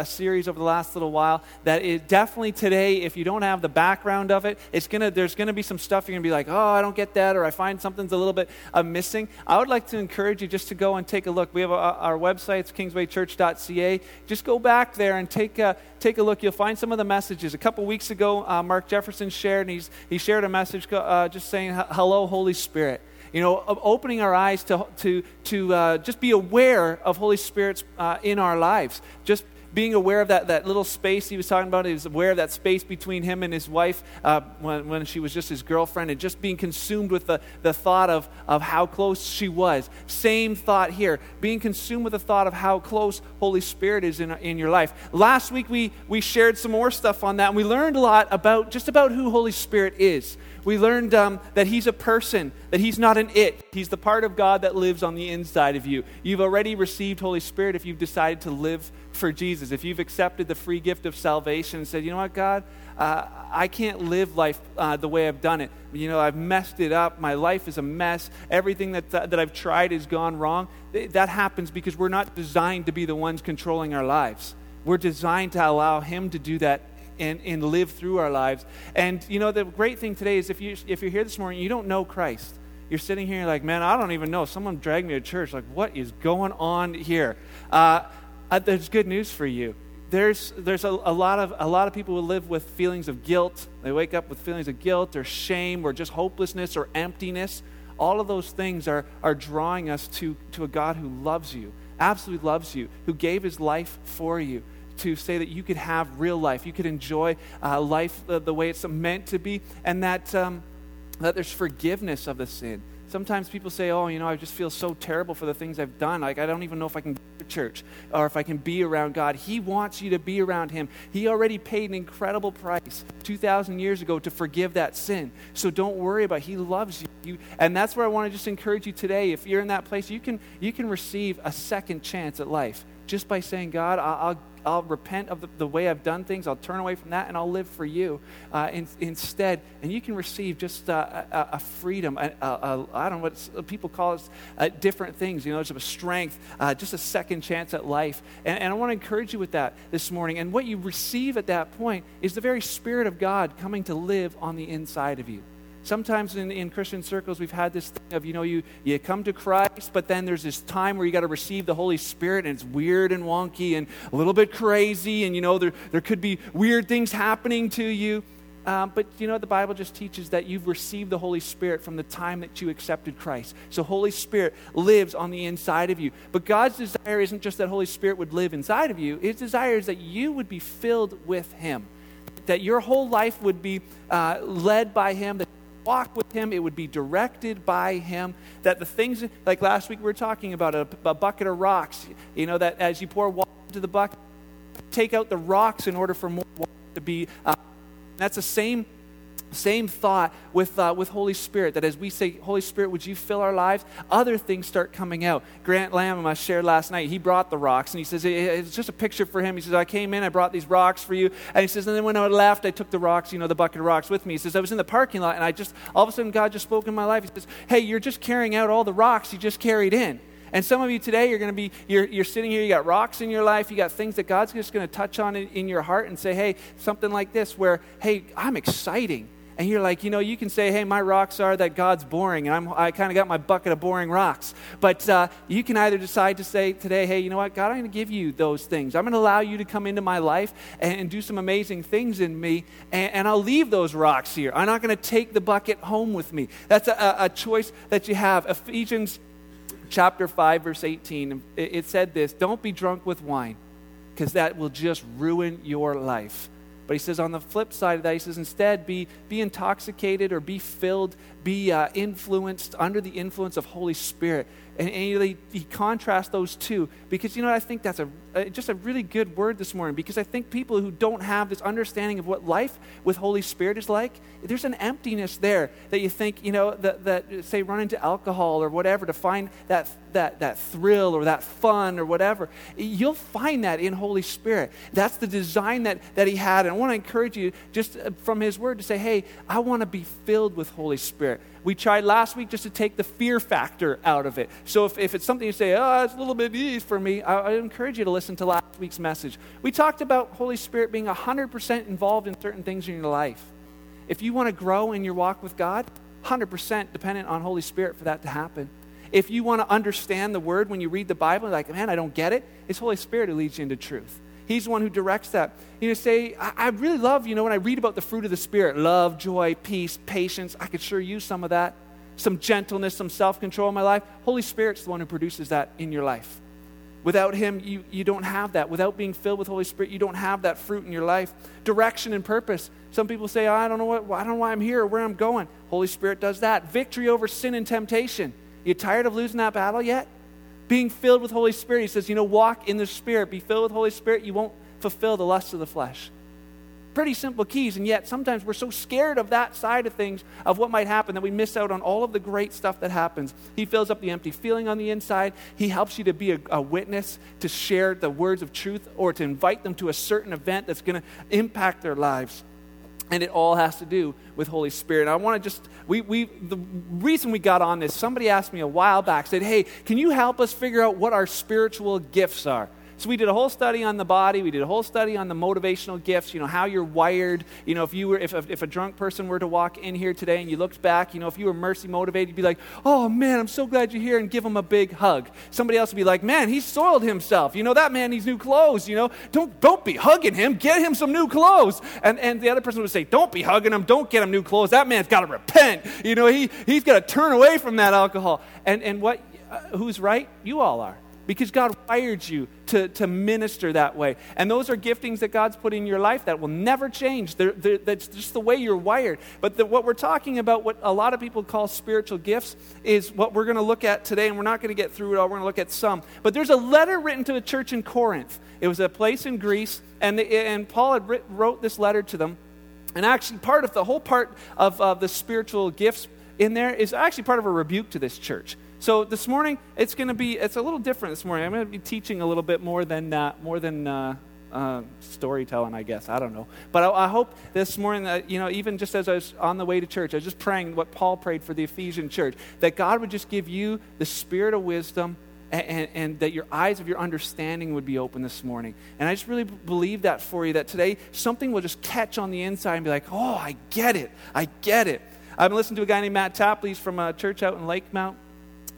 a, series over the last little while that it definitely today, if you don't have the background of it, it's gonna, there's going to be some stuff you're going to be like, oh, I don't get that, or I find something's a little bit uh, missing. I would like to encourage you just to go and take a look. We have a, our website, kingswaychurch.ca. Just go back there and take a, take a look. You'll find some of the messages. A couple weeks ago, uh, Mark Jefferson shared, and he's, he shared a message uh, just saying, Hello, Holy Spirit you know, opening our eyes to, to, to uh, just be aware of Holy Spirit's uh, in our lives. Just being aware of that, that little space he was talking about. He was aware of that space between him and his wife uh, when, when she was just his girlfriend and just being consumed with the, the thought of, of how close she was. Same thought here. Being consumed with the thought of how close Holy Spirit is in, in your life. Last week we, we shared some more stuff on that and we learned a lot about just about who Holy Spirit is. We learned um, that He's a person, that He's not an it. He's the part of God that lives on the inside of you. You've already received Holy Spirit if you've decided to live for Jesus. If you've accepted the free gift of salvation and said, you know what, God, uh, I can't live life uh, the way I've done it. You know, I've messed it up. My life is a mess. Everything that, that I've tried has gone wrong. That happens because we're not designed to be the ones controlling our lives. We're designed to allow Him to do that and, and live through our lives. And, you know, the great thing today is if, you, if you're here this morning, you don't know Christ. You're sitting here like, man, I don't even know. Someone dragged me to church. Like, what is going on here? Uh, uh, there's good news for you. There's, there's a, a, lot of, a lot of people who live with feelings of guilt. They wake up with feelings of guilt or shame or just hopelessness or emptiness. All of those things are, are drawing us to, to a God who loves you, absolutely loves you, who gave his life for you to say that you could have real life, you could enjoy uh, life the, the, way it's meant to be, and that, um, that there's forgiveness of the sin. Sometimes people say, Oh, you know, I just feel so terrible for the things I've done. Like, I don't even know if I can go to church or if I can be around God. He wants you to be around Him. He already paid an incredible price 2,000 years ago to forgive that sin. So don't worry about it. He loves you. you. And that's where I want to just encourage you today. If you're in that place, you can, you can receive a second chance at life just by saying, God, I'll, I'll repent of the, the, way I've done things. I'll turn away from that and I'll live for you uh, in, instead. And you can receive just uh, a, a, freedom. I don't know what people call it uh, different things, you know, just a strength, uh, just a second chance at life. And, and I want to encourage you with that this morning. And what you receive at that point is the very Spirit of God coming to live on the inside of you. Sometimes in, in Christian circles, we've had this thing of, you know, you, you come to Christ, but then there's this time where you got to receive the Holy Spirit, and it's weird and wonky and a little bit crazy, and, you know, there, there could be weird things happening to you. Um, but you know, the Bible just teaches that you've received the Holy Spirit from the time that you accepted Christ. So, Holy Spirit lives on the inside of you. But God's desire isn't just that Holy Spirit would live inside of you, His desire is that you would be filled with Him, that your whole life would be uh, led by Him, that walk with Him, it would be directed by Him. That the things, like last week we were talking about a, a bucket of rocks, you know, that as you pour water into the bucket, take out the rocks in order for more water to be. Uh, that's the same same thought with, uh, with Holy Spirit, that as we say, Holy Spirit, would you fill our lives? Other things start coming out. Grant Lamb, I shared last night, he brought the rocks, and he says, it's just a picture for him. He says, I came in, I brought these rocks for you. And he says, and then when I left, I took the rocks, you know, the bucket of rocks with me. He says, I was in the parking lot, and I just, all of a sudden, God just spoke in my life. He says, hey, you're just carrying out all the rocks you just carried in. And some of you today, you're going to be, you're, you're sitting here, you got rocks in your life, you got things that God's just going to touch on in, in your heart and say, hey, something like this, where, hey, I'm exciting and you're like, you know, you can say, hey, my rocks are that God's boring, and I'm, I kind of got my bucket of boring rocks. But uh, you can either decide to say today, hey, you know what, God, I'm going to give you those things. I'm going to allow you to come into my life and, and do some amazing things in me, and, and, I'll leave those rocks here. I'm not going to take the bucket home with me. That's a, a choice that you have. Ephesians chapter 5, verse 18, it, it said this Don't be drunk with wine, because that will just ruin your life but he says on the flip side of that, he says instead be, be intoxicated or be filled, be uh, influenced under the influence of Holy Spirit. And, and he, he contrasts those two because, you know, I think that's a, a, just a really good word this morning because I think people who don't have this understanding of what life with Holy Spirit is like, there's an emptiness there that you think, you know, that, that say run into alcohol or whatever to find that, that, that thrill or that fun or whatever. You'll find that in Holy Spirit. That's the design that, that he had. And want to encourage you just uh, from his word to say, hey, I want to be filled with Holy Spirit. We tried last week just to take the fear factor out of it. So if, if it's something you say, oh, it's a little bit easy for me, I, I encourage you to listen to last week's message. We talked about Holy Spirit being 100% involved in certain things in your life. If you want to grow in your walk with God, 100% dependent on Holy Spirit for that to happen. If you want to understand the word when you read the Bible, like, man, I don't get it, it's Holy Spirit who leads you into truth. He's the one who directs that. You know, say, I, I really love, you know, when I read about the fruit of the Spirit love, joy, peace, patience, I could sure use some of that. Some gentleness, some self control in my life. Holy Spirit's the one who produces that in your life. Without Him, you, you don't have that. Without being filled with Holy Spirit, you don't have that fruit in your life. Direction and purpose. Some people say, oh, I don't know what, I don't know why I'm here or where I'm going. Holy Spirit does that. Victory over sin and temptation. You tired of losing that battle yet? Being filled with Holy Spirit. He says, you know, walk in the Spirit. Be filled with Holy Spirit. You won't fulfill the lusts of the flesh pretty simple keys, and yet sometimes we're so scared of that side of things, of what might happen, that we miss out on all of the great stuff that happens. He fills up the empty feeling on the inside. He helps you to be a, a witness, to share the words of truth, or to invite them to a certain event that's going to impact their lives. And it all has to do with Holy Spirit. And I want to just, we, we, the reason we got on this, somebody asked me a while back, said, hey, can you help us figure out what our spiritual gifts are? So we did a whole study on the body. We did a whole study on the motivational gifts, you know, how you're wired. You know, if you were, if a, if a drunk person were to walk in here today and you looked back, you know, if you were mercy motivated, you'd be like, oh man, I'm so glad you're here and give him a big hug. Somebody else would be like, man, he soiled himself. You know, that man needs new clothes, you know. Don't, don't be hugging him. Get him some new clothes. And, and the other person would say, don't be hugging him. Don't get him new clothes. That man's got to repent. You know, he, he's got to turn away from that alcohol. And, and what, uh, who's right? You all are because God wired you to, to minister that way. And those are giftings that God's put in your life that will never change. They're, they're, that's just the way you're wired. But the, what we're talking about, what a lot of people call spiritual gifts, is what we're going to look at today. And we're not going to get through it all, we're going to look at some. But there's a letter written to the church in Corinth. It was a place in Greece, and, and Paul had writ, wrote this letter to them. And actually, part of the whole part of, of the spiritual gifts in there is actually part of a rebuke to this church. So this morning, it's going to be, it's a little different this morning. I'm going to be teaching a little bit more than, uh, more than uh, uh, storytelling, I guess. I don't know. But I, I, hope this morning that, you know, even just as I was on the way to church, I was just praying what Paul prayed for the Ephesian church, that God would just give you the spirit of wisdom and, and, and, that your eyes of your understanding would be open this morning. And I just really believe that for you, that today something will just catch on the inside and be like, oh, I get it. I get it. I've been listening to a guy named Matt Tapley. He's from a church out in Lakemount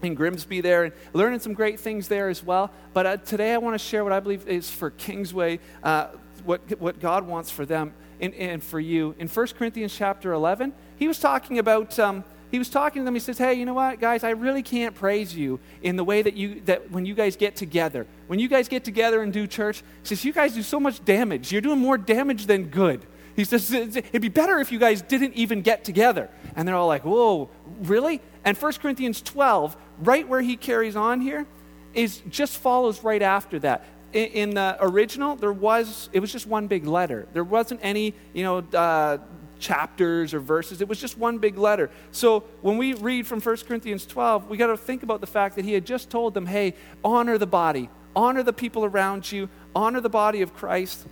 in Grimsby there and learning some great things there as well. But uh, today I want to share what I believe is for Kingsway, uh, what, what God wants for them and, and, for you. In 1 Corinthians chapter 11, he was talking about. Um, he was talking to them. He says, "Hey, you know what, guys? I really can't praise you in the way that you that when you guys get together. When you guys get together and do church, he says you guys do so much damage. You're doing more damage than good. He says, it'd be better if you guys didn't even get together. And they're all like, whoa, really? And 1 Corinthians 12, right where he carries on here, is just follows right after that. In, the original, there was, it was just one big letter. There wasn't any, you know, uh, chapters or verses. It was just one big letter. So when we read from 1 Corinthians 12, we got to think about the fact that he had just told them, hey, honor the body, honor the people around you, honor the body of Christ.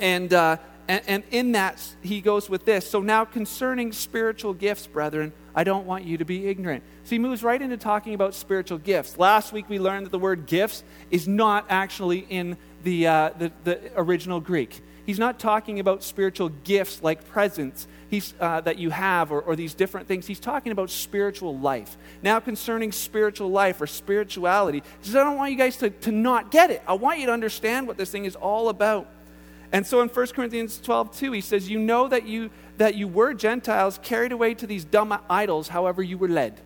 And, uh, and, and in that, he goes with this. So now concerning spiritual gifts, brethren, I don't want you to be ignorant. So he moves right into talking about spiritual gifts. Last week we learned that the word gifts is not actually in the, uh, the, the, original Greek. He's not talking about spiritual gifts like presents uh, that you have or, or these different things. He's talking about spiritual life. Now, concerning spiritual life or spirituality, he says, I don't want you guys to, to not get it. I want you to understand what this thing is all about. And so in 1 Corinthians 12, 2, he says, You know that you, that you were Gentiles carried away to these dumb idols, however you were led.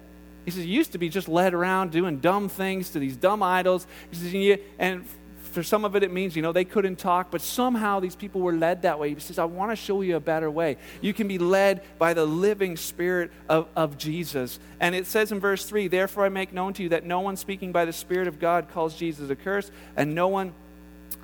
He says, You used to be just led around doing dumb things to these dumb idols. He says, and for some of it, it means, you know, they couldn't talk, but somehow these people were led that way. He says, I want to show you a better way. You can be led by the living Spirit of, of Jesus. And it says in verse 3 Therefore I make known to you that no one speaking by the Spirit of God calls Jesus a curse, and no one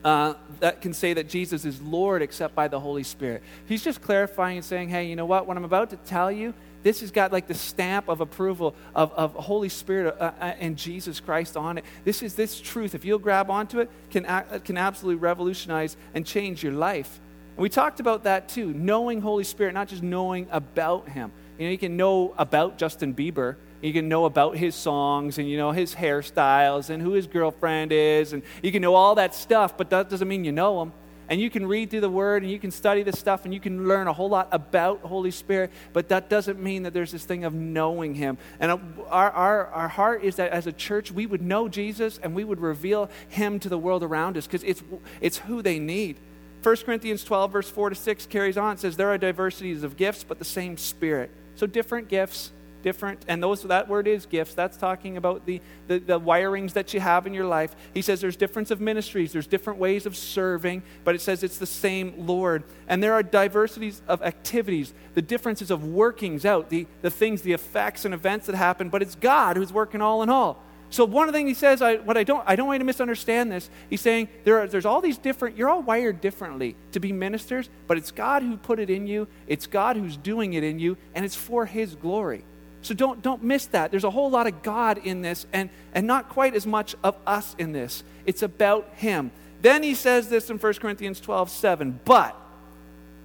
uh, that can say that Jesus is Lord except by the Holy Spirit. He's just clarifying and saying, hey, you know what? What I'm about to tell you, this has got like the stamp of approval of, of Holy Spirit uh, uh, and Jesus Christ on it. This is this truth. If you'll grab onto it, can, can absolutely revolutionize and change your life. And we talked about that too, knowing Holy Spirit, not just knowing about Him. You know, you can know about Justin Bieber. You can know about his songs and you know his hairstyles and who his girlfriend is and you can know all that stuff, but that doesn't mean you know him and you can read through the Word and you can study this stuff and you can learn a whole lot about Holy Spirit, but that doesn't mean that there's this thing of knowing Him. And uh, our, our, our heart is that as a church, we would know Jesus and we would reveal Him to the world around us because it's, it's who they need. 1 Corinthians 12, verse 4 to 6 carries on. It says, There are diversities of gifts, but the same Spirit. So different gifts, different, and those that word is gifts. That's talking about the, the, the, wirings that you have in your life. He says there's difference of ministries, there's different ways of serving, but it says it's the same Lord. And there are diversities of activities, the differences of workings out, the, the things, the effects and events that happen, but it's God who's working all in all. So one of the things he says, I, what I don't, I don't want you to misunderstand this. He's saying there are, there's all these different, you're all wired differently to be ministers, but it's God who put it in you. It's God who's doing it in you, and it's for His glory. So don't, don't miss that. There's a whole lot of God in this and, and not quite as much of us in this. It's about Him. Then he says this in 1 Corinthians 12 7. But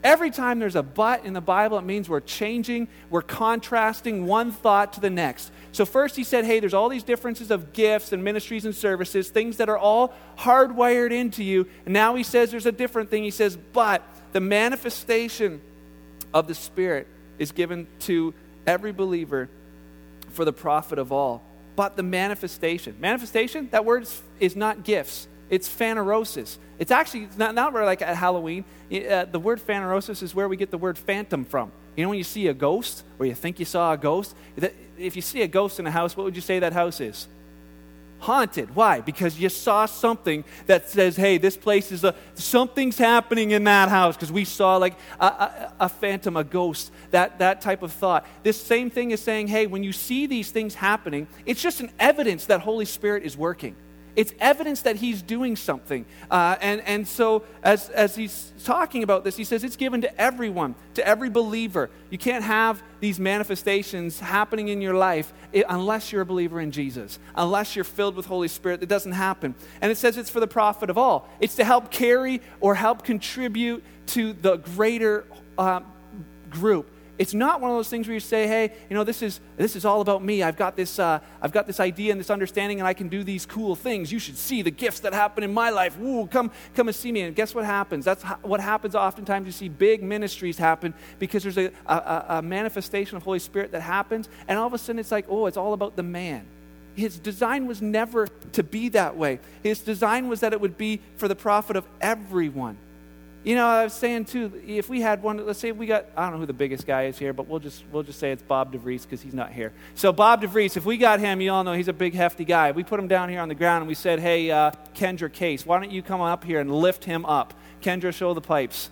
every time there's a but in the Bible, it means we're changing, we're contrasting one thought to the next. So, first he said, hey, there's all these differences of gifts and ministries and services, things that are all hardwired into you. And now he says there's a different thing. He says, but the manifestation of the Spirit is given to every believer for the profit of all. But the manifestation, manifestation, that word is not gifts. It's phanerosis. It's actually not, not like at Halloween. Uh, the word phanerosis is where we get the word phantom from. You know, when you see a ghost or you think you saw a ghost, if you see a ghost in a house, what would you say that house is? haunted. Why? Because you saw something that says, hey, this place is a, something's happening in that house because we saw like a, a, a, phantom, a ghost, that, that type of thought. This same thing is saying, hey, when you see these things happening, it's just an evidence that Holy Spirit is working. It's evidence that he's doing something. Uh, and, and so, as, as he's talking about this, he says it's given to everyone, to every believer. You can't have these manifestations happening in your life unless you're a believer in Jesus, unless you're filled with Holy Spirit. It doesn't happen. And it says it's for the profit of all, it's to help carry or help contribute to the greater uh, group. It's not one of those things where you say, hey, you know, this is, this is all about me. I've got, this, uh, I've got this idea and this understanding, and I can do these cool things. You should see the gifts that happen in my life. Woo, come, come and see me. And guess what happens? That's what happens oftentimes. You see big ministries happen because there's a, a, a manifestation of Holy Spirit that happens, and all of a sudden it's like, oh, it's all about the man. His design was never to be that way. His design was that it would be for the profit of everyone. You know, I was saying too, if we had one, let's say we got, I don't know who the biggest guy is here, but we'll just, we'll just say it's Bob DeVries because he's not here. So, Bob DeVries, if we got him, you all know he's a big, hefty guy. We put him down here on the ground and we said, hey, uh, Kendra Case, why don't you come up here and lift him up? Kendra, show the pipes.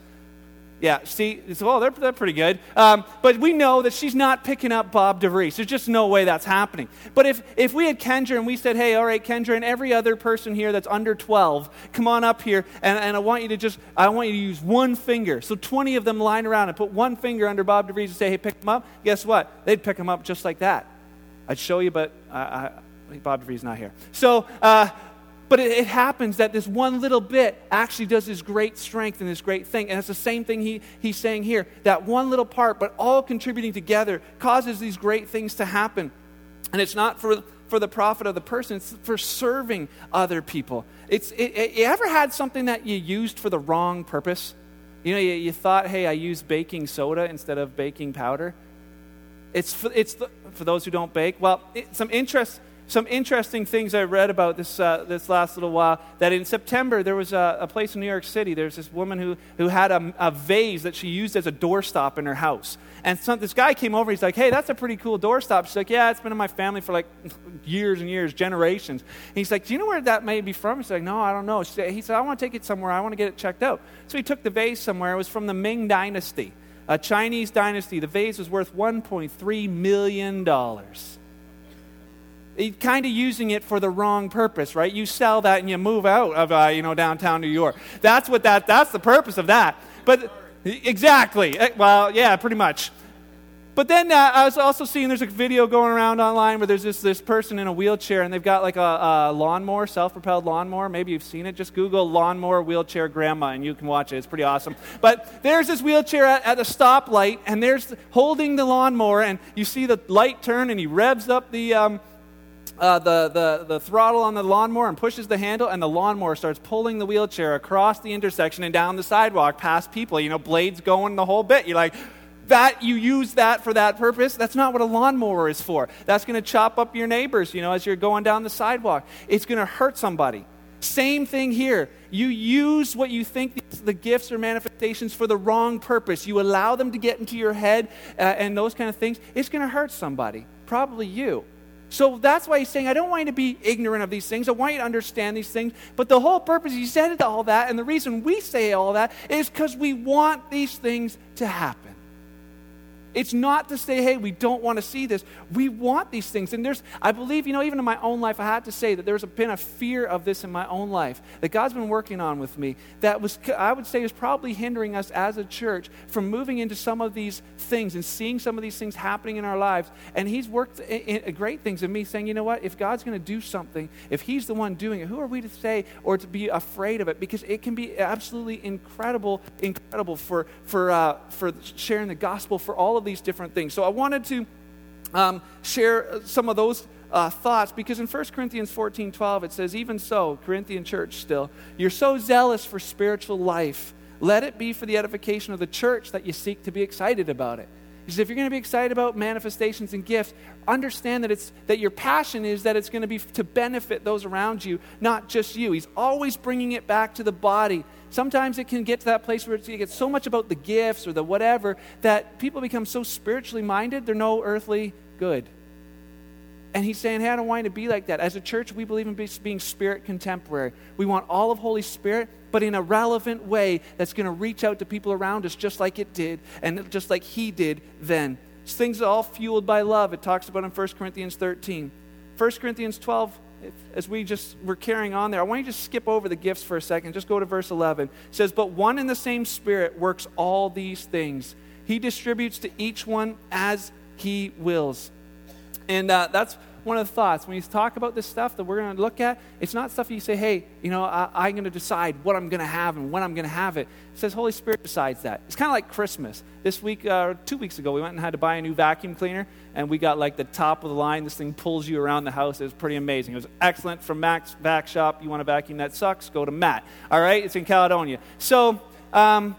Yeah, see, well, they're, they're pretty good. Um, but we know that she's not picking up Bob DeVries. There's just no way that's happening. But if, if we had Kendra and we said, hey, all right, Kendra, and every other person here that's under 12, come on up here, and, and I want you to just, I want you to use one finger. So 20 of them line around and put one finger under Bob DeVries and say, hey, pick him up. Guess what? They'd pick him up just like that. I'd show you, but I, I, Bob DeVries not here. So, uh, but it, it, happens that this one little bit actually does this great strength and this great thing. And it's the same thing he, he's saying here. That one little part, but all contributing together, causes these great things to happen. And it's not for, for the profit of the person, it's for serving other people. It's, it, it, you ever had something that you used for the wrong purpose? You know, you, you thought, hey, I use baking soda instead of baking powder. It's for, it's the, for those who don't bake. Well, it, some interest some interesting things I read about this, uh, this last little while. That in September, there was a, a, place in New York City, there's this woman who, who had a, a vase that she used as a doorstop in her house. And some, this guy came over, he's like, hey, that's a pretty cool doorstop. She's like, yeah, it's been in my family for like years and years, generations. And he's like, do you know where that may be from? She's like, no, I don't know. He said, I want to take it somewhere. I want to get it checked out. So he took the vase somewhere. It was from the Ming Dynasty, a Chinese dynasty. The vase was worth $1.3 million kind of using it for the wrong purpose, right? You sell that and you move out of, uh, you know, downtown New York. That's what that, that's the purpose of that. But exactly. Eh, well, yeah, pretty much. But then uh, I was also seeing there's a video going around online where there's this, this person in a wheelchair and they've got like a, a lawnmower, self propelled lawnmower. Maybe you've seen it. Just Google lawnmower wheelchair grandma and you can watch it. It's pretty awesome. But there's this wheelchair at, at the stoplight and there's holding the lawnmower and you see the light turn and he revs up the. Um, uh, the, the, the throttle on the lawnmower and pushes the handle, and the lawnmower starts pulling the wheelchair across the intersection and down the sidewalk past people. You know, blades going the whole bit. You're like, that you use that for that purpose. That's not what a lawnmower is for. That's going to chop up your neighbors, you know, as you're going down the sidewalk. It's going to hurt somebody. Same thing here. You use what you think the gifts or manifestations for the wrong purpose. You allow them to get into your head uh, and those kind of things. It's going to hurt somebody, probably you. So that's why he's saying, I don't want you to be ignorant of these things. I want you to understand these things. But the whole purpose, he said all that, and the reason we say all that is because we want these things to happen. It's not to say, hey, we don't want to see this. We want these things. And there's, I believe, you know, even in my own life, I had to say that there's been a fear of this in my own life that God's been working on with me that was, I would say, is probably hindering us as a church from moving into some of these things and seeing some of these things happening in our lives. And He's worked in, in great things in me saying, you know what, if God's going to do something, if He's the one doing it, who are we to say or to be afraid of it? Because it can be absolutely incredible, incredible for, for, uh, for sharing the gospel for all of these different things. So I wanted to um, share some of those uh, thoughts because in 1 Corinthians 14 12 it says, Even so, Corinthian church still, you're so zealous for spiritual life. Let it be for the edification of the church that you seek to be excited about it. He says, if you're going to be excited about manifestations and gifts, understand that, it's, that your passion is that it's going to be to benefit those around you, not just you. He's always bringing it back to the body sometimes it can get to that place where it gets so much about the gifts or the whatever that people become so spiritually minded, they're no earthly good. And he's saying, hey, I don't want you to be like that. As a church, we believe in being spirit contemporary. We want all of Holy Spirit, but in a relevant way that's going to reach out to people around us just like it did and just like he did then. things all fueled by love. It talks about in 1 Corinthians 13. 1 Corinthians 12 as we just were carrying on there, I want you to just skip over the gifts for a second. Just go to verse 11. It says, But one and the same Spirit works all these things. He distributes to each one as he wills. And uh, that's one of the thoughts. When you talk about this stuff that we're going to look at, it's not stuff you say, hey, you know, I, am going to decide what I'm going to have and when I'm going to have it. It says Holy Spirit decides that. It's kind of like Christmas. This week, uh, two weeks ago, we went and had to buy a new vacuum cleaner, and we got like the top of the line. This thing pulls you around the house. It was pretty amazing. It was excellent from Max Vac Shop. You want a vacuum that sucks? Go to Matt. All right? It's in Caledonia. So, um,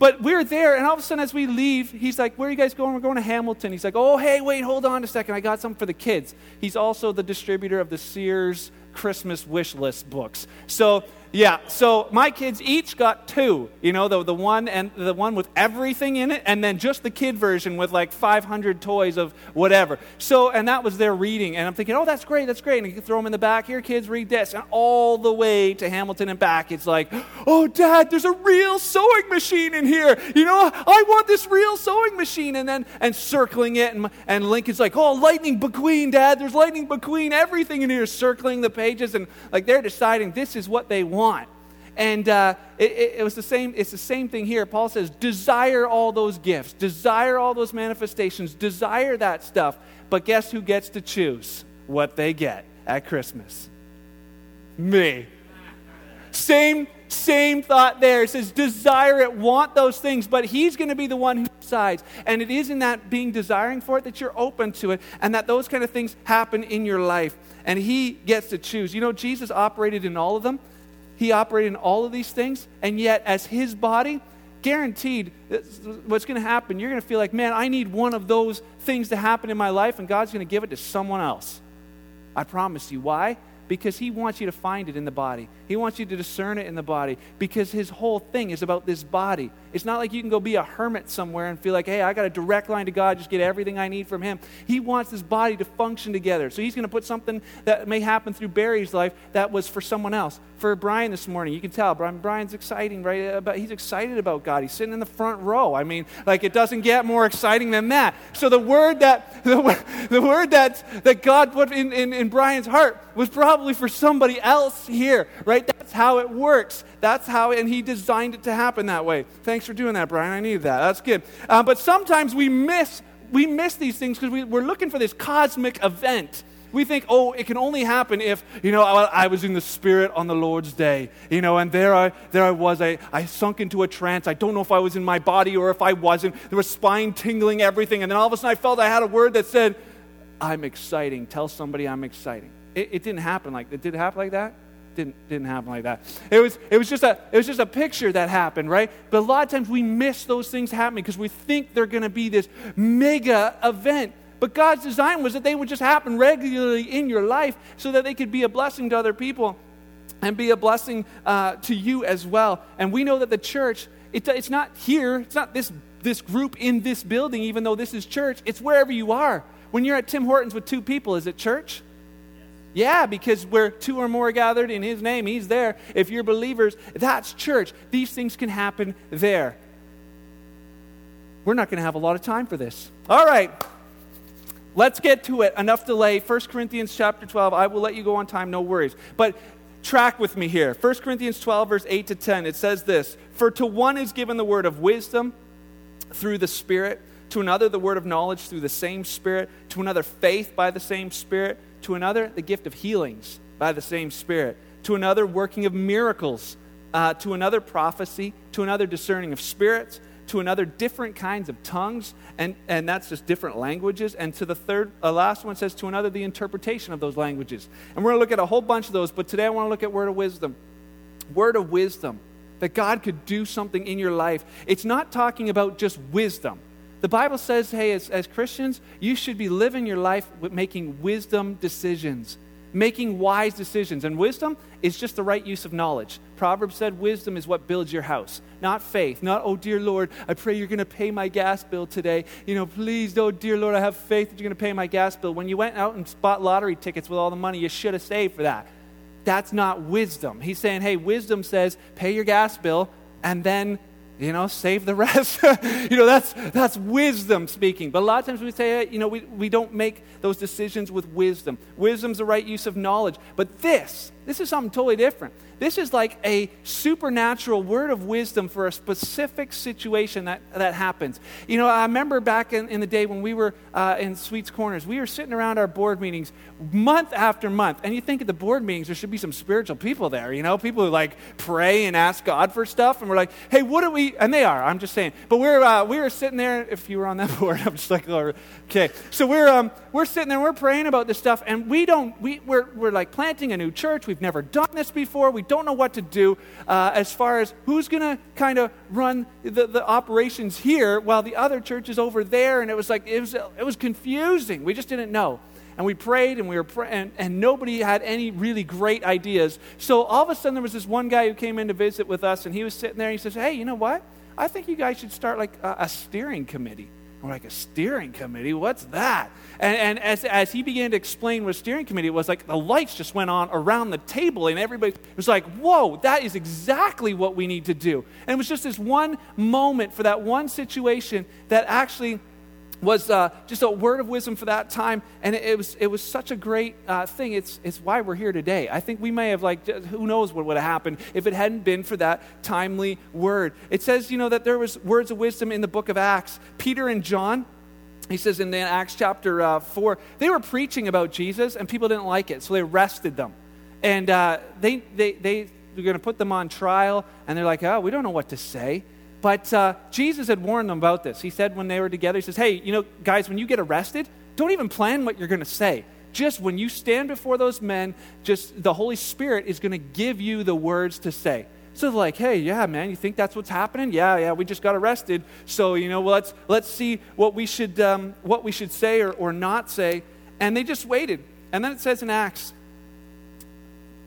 but we're there, and all of a sudden, as we leave, he's like, Where are you guys going? We're going to Hamilton. He's like, Oh, hey, wait, hold on a second. I got something for the kids. He's also the distributor of the Sears Christmas wish list books. So yeah, so my kids each got two. You know, the, the one and the one with everything in it, and then just the kid version with like 500 toys of whatever. So, and that was their reading. And I'm thinking, oh, that's great, that's great. And you can throw them in the back. Here, kids, read this. And all the way to Hamilton and back, it's like, oh, Dad, there's a real sewing machine in here. You know, I want this real sewing machine. And then, and circling it. And, and Lincoln's like, oh, Lightning McQueen, Dad, there's Lightning McQueen, everything in here, circling the pages. And like they're deciding this is what they want want. And uh, it, it, it was the same, it's the same thing here. Paul says, desire all those gifts, desire all those manifestations, desire that stuff. But guess who gets to choose what they get at Christmas? Me. Same, same thought there. It says, desire it, want those things, but he's going to be the one who decides. And it is in that being desiring for it that you're open to it and that those kind of things happen in your life. And he gets to choose. You know, Jesus operated in all of them. He operated in all of these things, and yet, as his body, guaranteed what's going to happen. You're going to feel like, man, I need one of those things to happen in my life, and God's going to give it to someone else. I promise you. Why? Because He wants you to find it in the body. He wants you to discern it in the body because His whole thing is about this body. It's not like you can go be a hermit somewhere and feel like, hey, I got a direct line to God, just get everything I need from Him. He wants this body to function together. So He's going to put something that may happen through Barry's life that was for someone else. For Brian this morning, you can tell Brian, Brian's exciting, right? About, he's excited about God. He's sitting in the front row. I mean, like it doesn't get more exciting than that. So the word that the, the word that that God put in, in, in Brian's heart was probably for somebody else here, right? That's how it works. That's how, and he designed it to happen that way. Thanks for doing that, Brian. I needed that. That's good. Uh, but sometimes we miss we miss these things because we, we're looking for this cosmic event. We think, oh, it can only happen if, you know, I, I, was in the Spirit on the Lord's day, you know, and there I, there I was. I, I sunk into a trance. I don't know if I was in my body or if I wasn't. There was spine tingling, everything. And then all of a sudden I felt I had a word that said, I'm exciting. Tell somebody I'm exciting. It, it didn't happen like It did happen like that? Didn't, didn't happen like that. It was, it, was just a, it was just a picture that happened, right? But a lot of times we miss those things happening because we think they're going to be this mega event. But God's design was that they would just happen regularly in your life so that they could be a blessing to other people and be a blessing uh, to you as well. And we know that the church, it, it's not here, it's not this, this group in this building, even though this is church, it's wherever you are. When you're at Tim Hortons with two people, is it church? Yeah, because where two or more gathered in his name, he's there. If you're believers, that's church. These things can happen there. We're not going to have a lot of time for this. All right. Let's get to it. Enough delay. 1 Corinthians chapter 12. I will let you go on time, no worries. But track with me here. 1 Corinthians 12, verse 8 to 10. It says this For to one is given the word of wisdom through the Spirit, to another the word of knowledge through the same Spirit, to another faith by the same Spirit, to another the gift of healings by the same Spirit, to another working of miracles, uh, to another prophecy, to another discerning of spirits to another different kinds of tongues, and, and that's just different languages. And to the third, uh, last one says to another the interpretation of those languages. And we're going to look at a whole bunch of those, but today I want to look at word of wisdom. Word of wisdom. That God could do something in your life. It's not talking about just wisdom. The Bible says, hey, as, as Christians, you should be living your life with making wisdom decisions making wise decisions. And wisdom is just the right use of knowledge. Proverbs said wisdom is what builds your house, not faith. Not, oh, dear Lord, I pray you're going to pay my gas bill today. You know, please, oh, dear Lord, I have faith that you're going to pay my gas bill. When you went out and bought lottery tickets with all the money you should have saved for that, that's not wisdom. He's saying, hey, wisdom says pay your gas bill and then you know, save the rest. you know, that's, that's wisdom speaking. But a lot of times we say, you know, we, we don't make those decisions with wisdom. Wisdom's the right use of knowledge. But this, this is something totally different. This is like a supernatural word of wisdom for a specific situation that, that happens. You know, I remember back in, in the day when we were uh, in Sweets Corners, we were sitting around our board meetings month after month. And you think at the board meetings, there should be some spiritual people there, you know, people who like pray and ask God for stuff. And we're like, hey, what do we, and they are, I'm just saying. But we're, uh, we were sitting there, if you were on that board, I'm just like, oh, okay. So we're, um, we're sitting there, we're praying about this stuff, and we don't, we, we're, we're like planting a new church. We've never done this before. We don't know what to do uh, as far as who's going to kind of run the, the operations here while the other church is over there. And it was like, it was, it was confusing. We just didn't know. And we prayed and we were praying, and, and nobody had any really great ideas. So all of a sudden, there was this one guy who came in to visit with us, and he was sitting there and he says, Hey, you know what? I think you guys should start like a, a steering committee. We're like, a steering committee? What's that? And, and as, as he began to explain what a steering committee was, like the lights just went on around the table, and everybody was like, whoa, that is exactly what we need to do. And it was just this one moment for that one situation that actually was uh, just a word of wisdom for that time, and it, was it was such a great uh, thing. It's it's why we're here today. I think we may have like who knows what would have happened if it hadn't been for that timely word. It says you know that there was words of wisdom in the book of Acts. Peter and John. He says in the Acts chapter uh, 4, they were preaching about Jesus and people didn't like it, so they arrested them. And uh, they, they, they were going to put them on trial, and they're like, oh, we don't know what to say. But uh, Jesus had warned them about this. He said when they were together, He says, Hey, you know, guys, when you get arrested, don't even plan what you're going to say. Just when you stand before those men, just the Holy Spirit is going to give you the words to say. So they're like, hey, yeah, man, you think that's what's happening? Yeah, yeah, we just got arrested. So, you know, well, let's, let's see what we should, um, what we should say or, or not say. And they just waited. And then it says in Acts,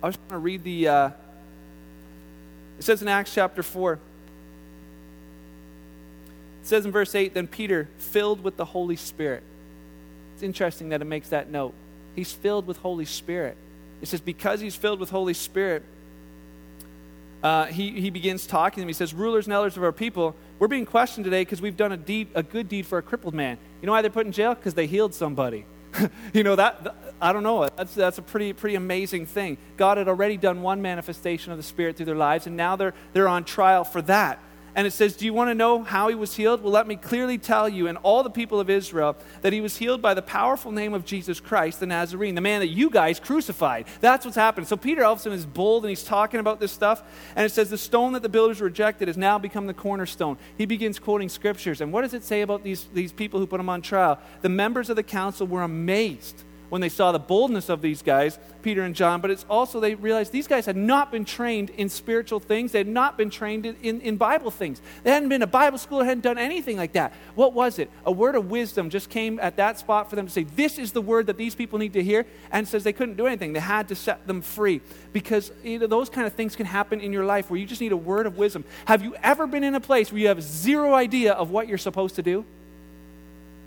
I was going to read the, uh, it says in Acts chapter 4, it says in verse 8, then Peter, filled with the Holy Spirit. It's interesting that it makes that note. He's filled with Holy Spirit. It says, because he's filled with Holy Spirit, uh, he, he begins talking to them. He says, Rulers and elders of our people, we're being questioned today because we've done a, deed, a good deed for a crippled man. You know why they're put in jail? Because they healed somebody. you know, that, that, I don't know. That's, that's a pretty, pretty amazing thing. God had already done one manifestation of the Spirit through their lives, and now they're, they're on trial for that. And it says, Do you want to know how he was healed? Well, let me clearly tell you and all the people of Israel that he was healed by the powerful name of Jesus Christ, the Nazarene, the man that you guys crucified. That's what's happened. So Peter all is bold and he's talking about this stuff. And it says, The stone that the builders rejected has now become the cornerstone. He begins quoting scriptures. And what does it say about these, these people who put him on trial? The members of the council were amazed when they saw the boldness of these guys, Peter and John, but it's also they realized these guys had not been trained in spiritual things. They had not been trained in, in, in Bible things. They hadn't been to Bible school, they hadn't done anything like that. What was it? A word of wisdom just came at that spot for them to say, This is the word that these people need to hear. And says they couldn't do anything. They had to set them free. Because you know, those kind of things can happen in your life where you just need a word of wisdom. Have you ever been in a place where you have zero idea of what you're supposed to do?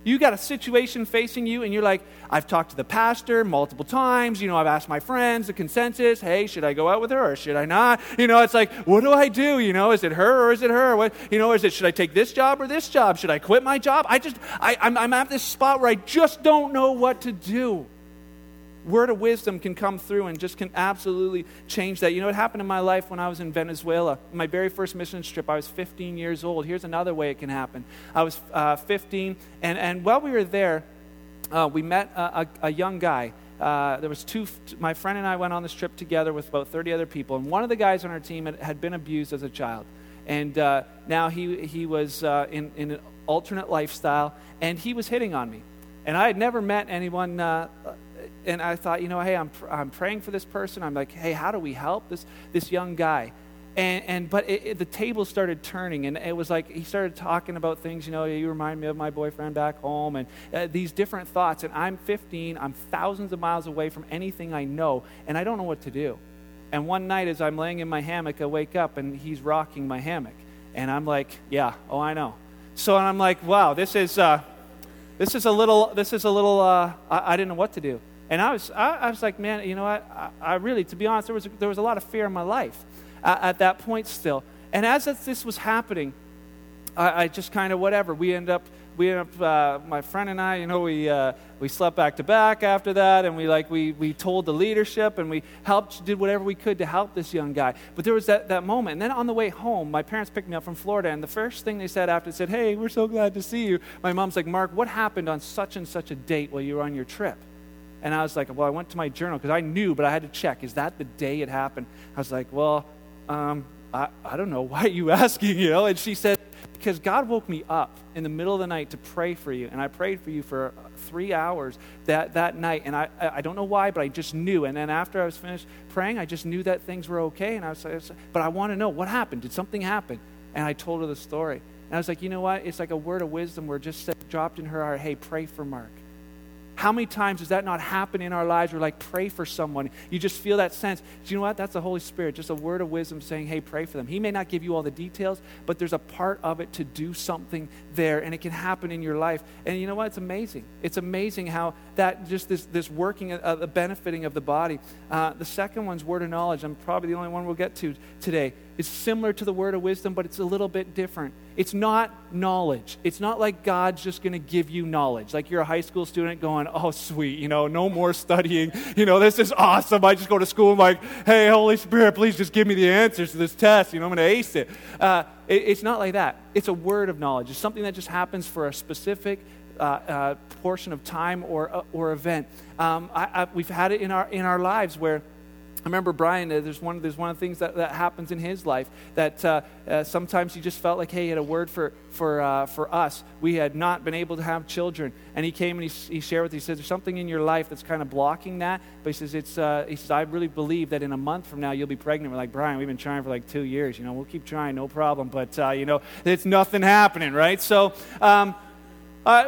You got a situation facing you, and you're like, I've talked to the pastor multiple times. You know, I've asked my friends the consensus. Hey, should I go out with her or should I not? You know, it's like, what do I do? You know, is it her or is it her? What, you know, is it should I take this job or this job? Should I quit my job? I just, I, I'm, I'm at this spot where I just don't know what to do word of wisdom can come through and just can absolutely change that. You know, what happened in my life when I was in Venezuela. My very first mission trip, I was 15 years old. Here's another way it can happen. I was uh, 15, and, and while we were there, uh, we met a, a, a young guy. Uh, there was two my friend and i went on this trip together with about 30 other people and one of the guys on our team had, had been abused as a child and uh, now he, he was uh, in, in an alternate lifestyle and he was hitting on me and i had never met anyone uh, and I thought, you know, hey, I'm, I'm praying for this person. I'm like, hey, how do we help this, this young guy? And, and but it, it, the table started turning, and it was like he started talking about things. You know, you remind me of my boyfriend back home, and uh, these different thoughts. And I'm 15. I'm thousands of miles away from anything I know, and I don't know what to do. And one night, as I'm laying in my hammock, I wake up, and he's rocking my hammock, and I'm like, yeah, oh, I know. So I'm like, wow, this is uh, this is a little, this is a little. Uh, I, I didn't know what to do. And I was, I, I was like, man, you know what? I, I, really, to be honest, there was, there was a lot of fear in my life uh, at that point still. And as this was happening, I, I just kind of, whatever, we end up, we end up, uh, my friend and I, you know, we, uh, we slept back to back after that, and we, like, we, we told the leadership, and we helped, did whatever we could to help this young guy. But there was that, that moment. And then on the way home, my parents picked me up from Florida, and the first thing they said after, they said, hey, we're so glad to see you. My mom's like, Mark, what happened on such and such a date while you were on your trip? And I was like, well, I went to my journal because I knew, but I had to check. Is that the day it happened? I was like, well, um, I, I don't know. Why are you asking? You know? And she said, because God woke me up in the middle of the night to pray for you. And I prayed for you for three hours that, that night. And I, I don't know why, but I just knew. And then after I was finished praying, I just knew that things were okay. And I was like, but I want to know what happened. Did something happen? And I told her the story. And I was like, you know what? It's like a word of wisdom where just dropped in her heart, hey, pray for Mark. How many times does that not happen in our lives? We're like, pray for someone. You just feel that sense. Do you know what? That's the Holy Spirit, just a word of wisdom saying, hey, pray for them. He may not give you all the details, but there's a part of it to do something there, and it can happen in your life. And you know what? It's amazing. It's amazing how that just this, this working, uh, the benefiting of the body. Uh, the second one's word of knowledge. I'm probably the only one we'll get to today. It's similar to the word of wisdom, but it's a little bit different. It's not knowledge. It's not like God's just going to give you knowledge. Like you're a high school student going, oh, sweet, you know, no more studying. You know, this is awesome. I just go to school and like, hey, Holy Spirit, please just give me the answers to this test. You know, I'm going to ace it. Uh, it. It's not like that. It's a word of knowledge. It's something that just happens for a specific uh, uh, portion of time or, uh, or event. Um, I, I, we've had it in our, in our lives where I remember Brian, uh, there's, one, there's one of the things that, that happens in his life that uh, uh, sometimes he just felt like, hey, he had a word for, for, uh, for us. We had not been able to have children. And he came and he, he shared with us, he says, there's something in your life that's kind of blocking that. But he says, it's, uh, he says, I really believe that in a month from now you'll be pregnant. We're like, Brian, we've been trying for like two years. You know, we'll keep trying, no problem. But, uh, you know, it's nothing happening, right? So um,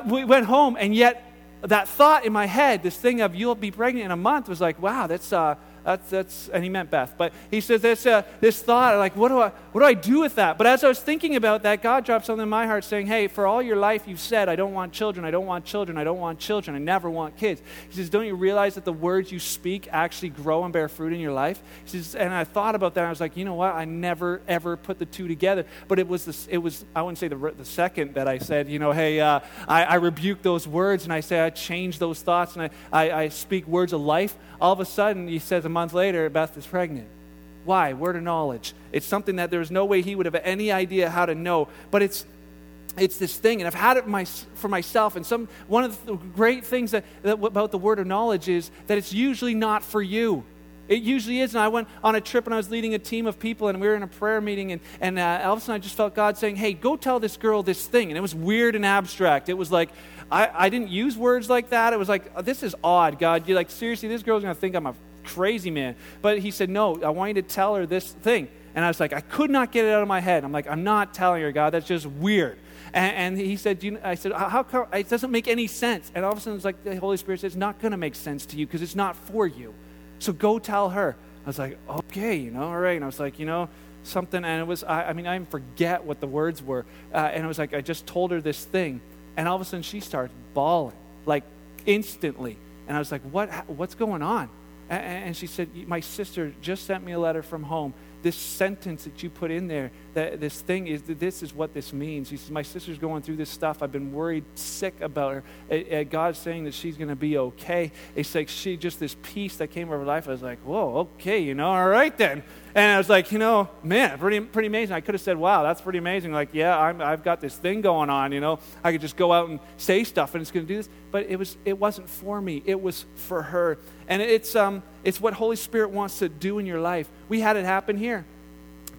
we went home, and yet that thought in my head, this thing of you'll be pregnant in a month, was like, wow, that's that's, that's, and he meant Beth. But he says this, uh, this thought, like, what do, I, what do I do with that? But as I was thinking about that, God dropped something in my heart saying, hey, for all your life you've said, I don't want children, I don't want children, I don't want children, I never want kids. He says, don't you realize that the words you speak actually grow and bear fruit in your life? He says, and I thought about that. I was like, you know what? I never, ever put the two together. But it was, this, it was I wouldn't say the, the second that I said, you know, hey, uh, I, I rebuke those words and I say, I change those thoughts and I, I, I speak words of life. All of a sudden, he says a month later, Beth is pregnant. Why? Word of knowledge. It's something that there's no way he would have any idea how to know. But it's it's this thing, and I've had it my, for myself. And some one of the great things that, that, about the word of knowledge is that it's usually not for you. It usually is. And I went on a trip and I was leading a team of people, and we were in a prayer meeting, and, and uh, Elvis and I just felt God saying, Hey, go tell this girl this thing. And it was weird and abstract. It was like, I, I didn't use words like that. It was like, This is odd, God. You're like, Seriously, this girl's going to think I'm a crazy man. But He said, No, I want you to tell her this thing. And I was like, I could not get it out of my head. I'm like, I'm not telling her, God. That's just weird. And, and he said, you know, I said, how come? It doesn't make any sense. And all of a sudden, it's like the Holy Spirit says, it's not going to make sense to you because it's not for you. So go tell her. I was like, okay, you know, all right. And I was like, you know, something. And it was, I, I mean, I forget what the words were. Uh, and it was like, I just told her this thing. And all of a sudden, she starts bawling, like instantly. And I was like, what, what's going on? And, she said, my sister just sent me a letter from home this sentence that you put in there, that this thing is, this is what this means. He says, My sister's going through this stuff. I've been worried sick about her. God's saying that she's going to be okay. It's like she, just this peace that came over her life. I was like, Whoa, okay, you know, all right then. And I was like, you know, man, pretty, pretty amazing. I could have said, wow, that's pretty amazing. Like, yeah, I'm, I've got this thing going on, you know. I could just go out and say stuff and it's going to do this. But it, was, it wasn't for me, it was for her. And it's, um, it's what Holy Spirit wants to do in your life. We had it happen here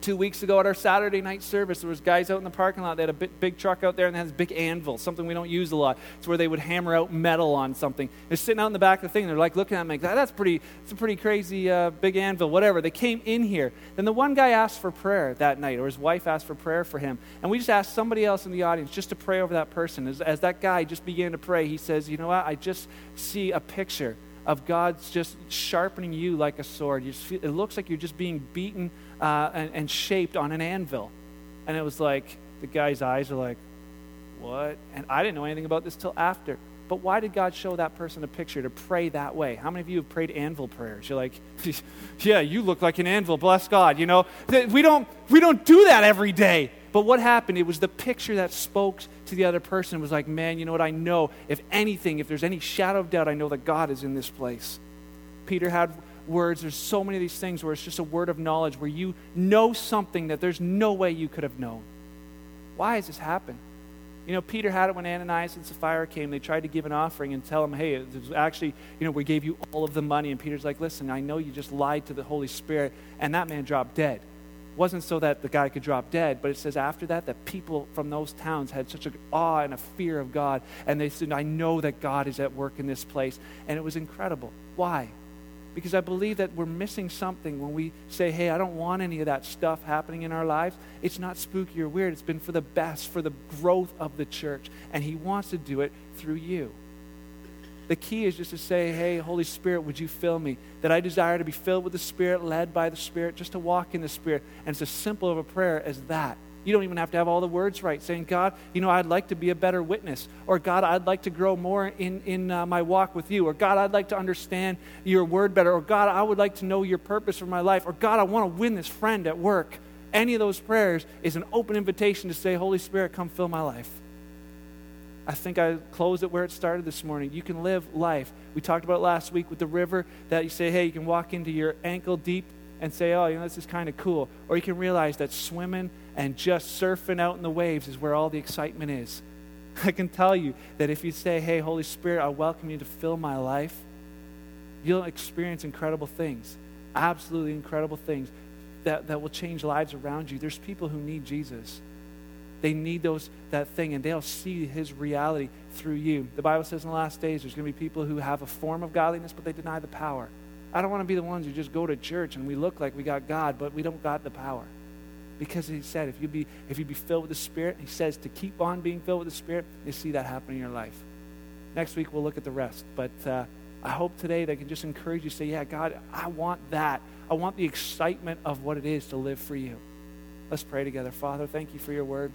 two weeks ago at our Saturday night service, there was guys out in the parking lot. They had a big, big truck out there and they had this big anvil, something we don't use a lot. It's where they would hammer out metal on something. They're sitting out in the back of the thing. They're like looking at me like, that's pretty, it's a pretty crazy uh, big anvil, whatever. They came in here. Then the one guy asked for prayer that night, or his wife asked for prayer for him. And we just asked somebody else in the audience just to pray over that person. As, as that guy just began to pray, he says, you know what? I just see a picture of God's just sharpening you like a sword. Feel, it looks like you're just being beaten uh, and, and shaped on an anvil. And it was like, the guy's eyes are like, what? And I didn't know anything about this till after. But why did God show that person a picture to pray that way? How many of you have prayed anvil prayers? You're like, yeah, you look like an anvil, bless God. You know, we don't, we don't do that every day. But what happened? It was the picture that spoke to the other person. It was like, man, you know what? I know, if anything, if there's any shadow of doubt, I know that God is in this place. Peter had words. There's so many of these things where it's just a word of knowledge, where you know something that there's no way you could have known. Why has this happened? You know, Peter had it when Ananias and Sapphira came. They tried to give an offering and tell him, hey, it was actually, you know, we gave you all of the money. And Peter's like, listen, I know you just lied to the Holy Spirit. And that man dropped dead. It wasn't so that the guy could drop dead, but it says after that, that people from those towns had such an awe and a fear of God. And they said, I know that God is at work in this place. And it was incredible. Why? Because I believe that we're missing something when we say, hey, I don't want any of that stuff happening in our lives. It's not spooky or weird. It's been for the best, for the growth of the church. And He wants to do it through you. The key is just to say, hey, Holy Spirit, would you fill me? That I desire to be filled with the Spirit, led by the Spirit, just to walk in the Spirit. And it's as simple of a prayer as that. You don't even have to have all the words right, saying, God, you know, I'd like to be a better witness. Or, God, I'd like to grow more in, in uh, my walk with you. Or, God, I'd like to understand your word better. Or, God, I would like to know your purpose for my life. Or, God, I want to win this friend at work. Any of those prayers is an open invitation to say, Holy Spirit, come fill my life. I think I closed it where it started this morning. You can live life. We talked about last week with the river that you say, hey, you can walk into your ankle deep and say, oh, you know, this is kind of cool. Or you can realize that swimming and just surfing out in the waves is where all the excitement is. I can tell you that if you say, Hey, Holy Spirit, I welcome you to fill my life, you'll experience incredible things, absolutely incredible things that, that will change lives around you. There's people who need Jesus. They need those that thing, and they'll see his reality through you. The Bible says in the last days there's going to be people who have a form of godliness, but they deny the power. I don't want to be the ones who just go to church and we look like we got God, but we don't got the power. Because he said if you be if you be filled with the spirit he says to keep on being filled with the spirit you see that happen in your life. Next week we'll look at the rest. But uh, i hope today that I can just encourage you to say yeah god i want that. I want the excitement of what it is to live for you. Let's pray together. Father thank you for your word.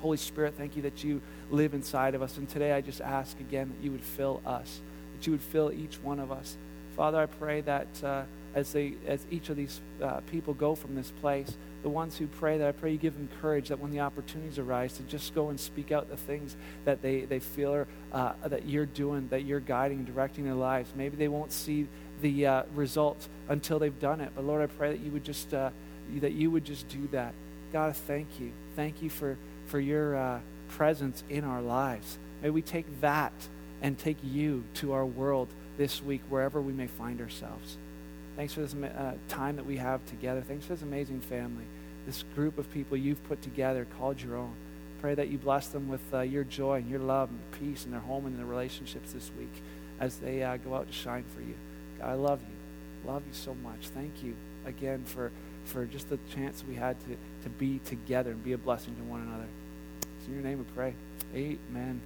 Holy spirit thank you that you live inside of us. And today i just ask again that you would fill us that you would fill each one of us father i pray that uh, as they as each of these uh, people go from this place the ones who pray that I pray you give them courage that when the opportunities arise to just go and speak out the things that they, they feel are, uh, that you're doing, that you're guiding, and directing their lives. Maybe they won't see the uh, results until they've done it. But Lord, I pray that you would just uh, that you would just do that. God, thank you. Thank you for for your uh, presence in our lives. May we take that and take you to our world this week, wherever we may find ourselves. Thanks for this uh, time that we have together. Thanks for this amazing family, this group of people you've put together, called your own. Pray that you bless them with uh, your joy and your love and peace in their home and their relationships this week as they uh, go out to shine for you. God, I love you. Love you so much. Thank you again for, for just the chance we had to, to be together and be a blessing to one another. It's in your name we pray. Amen.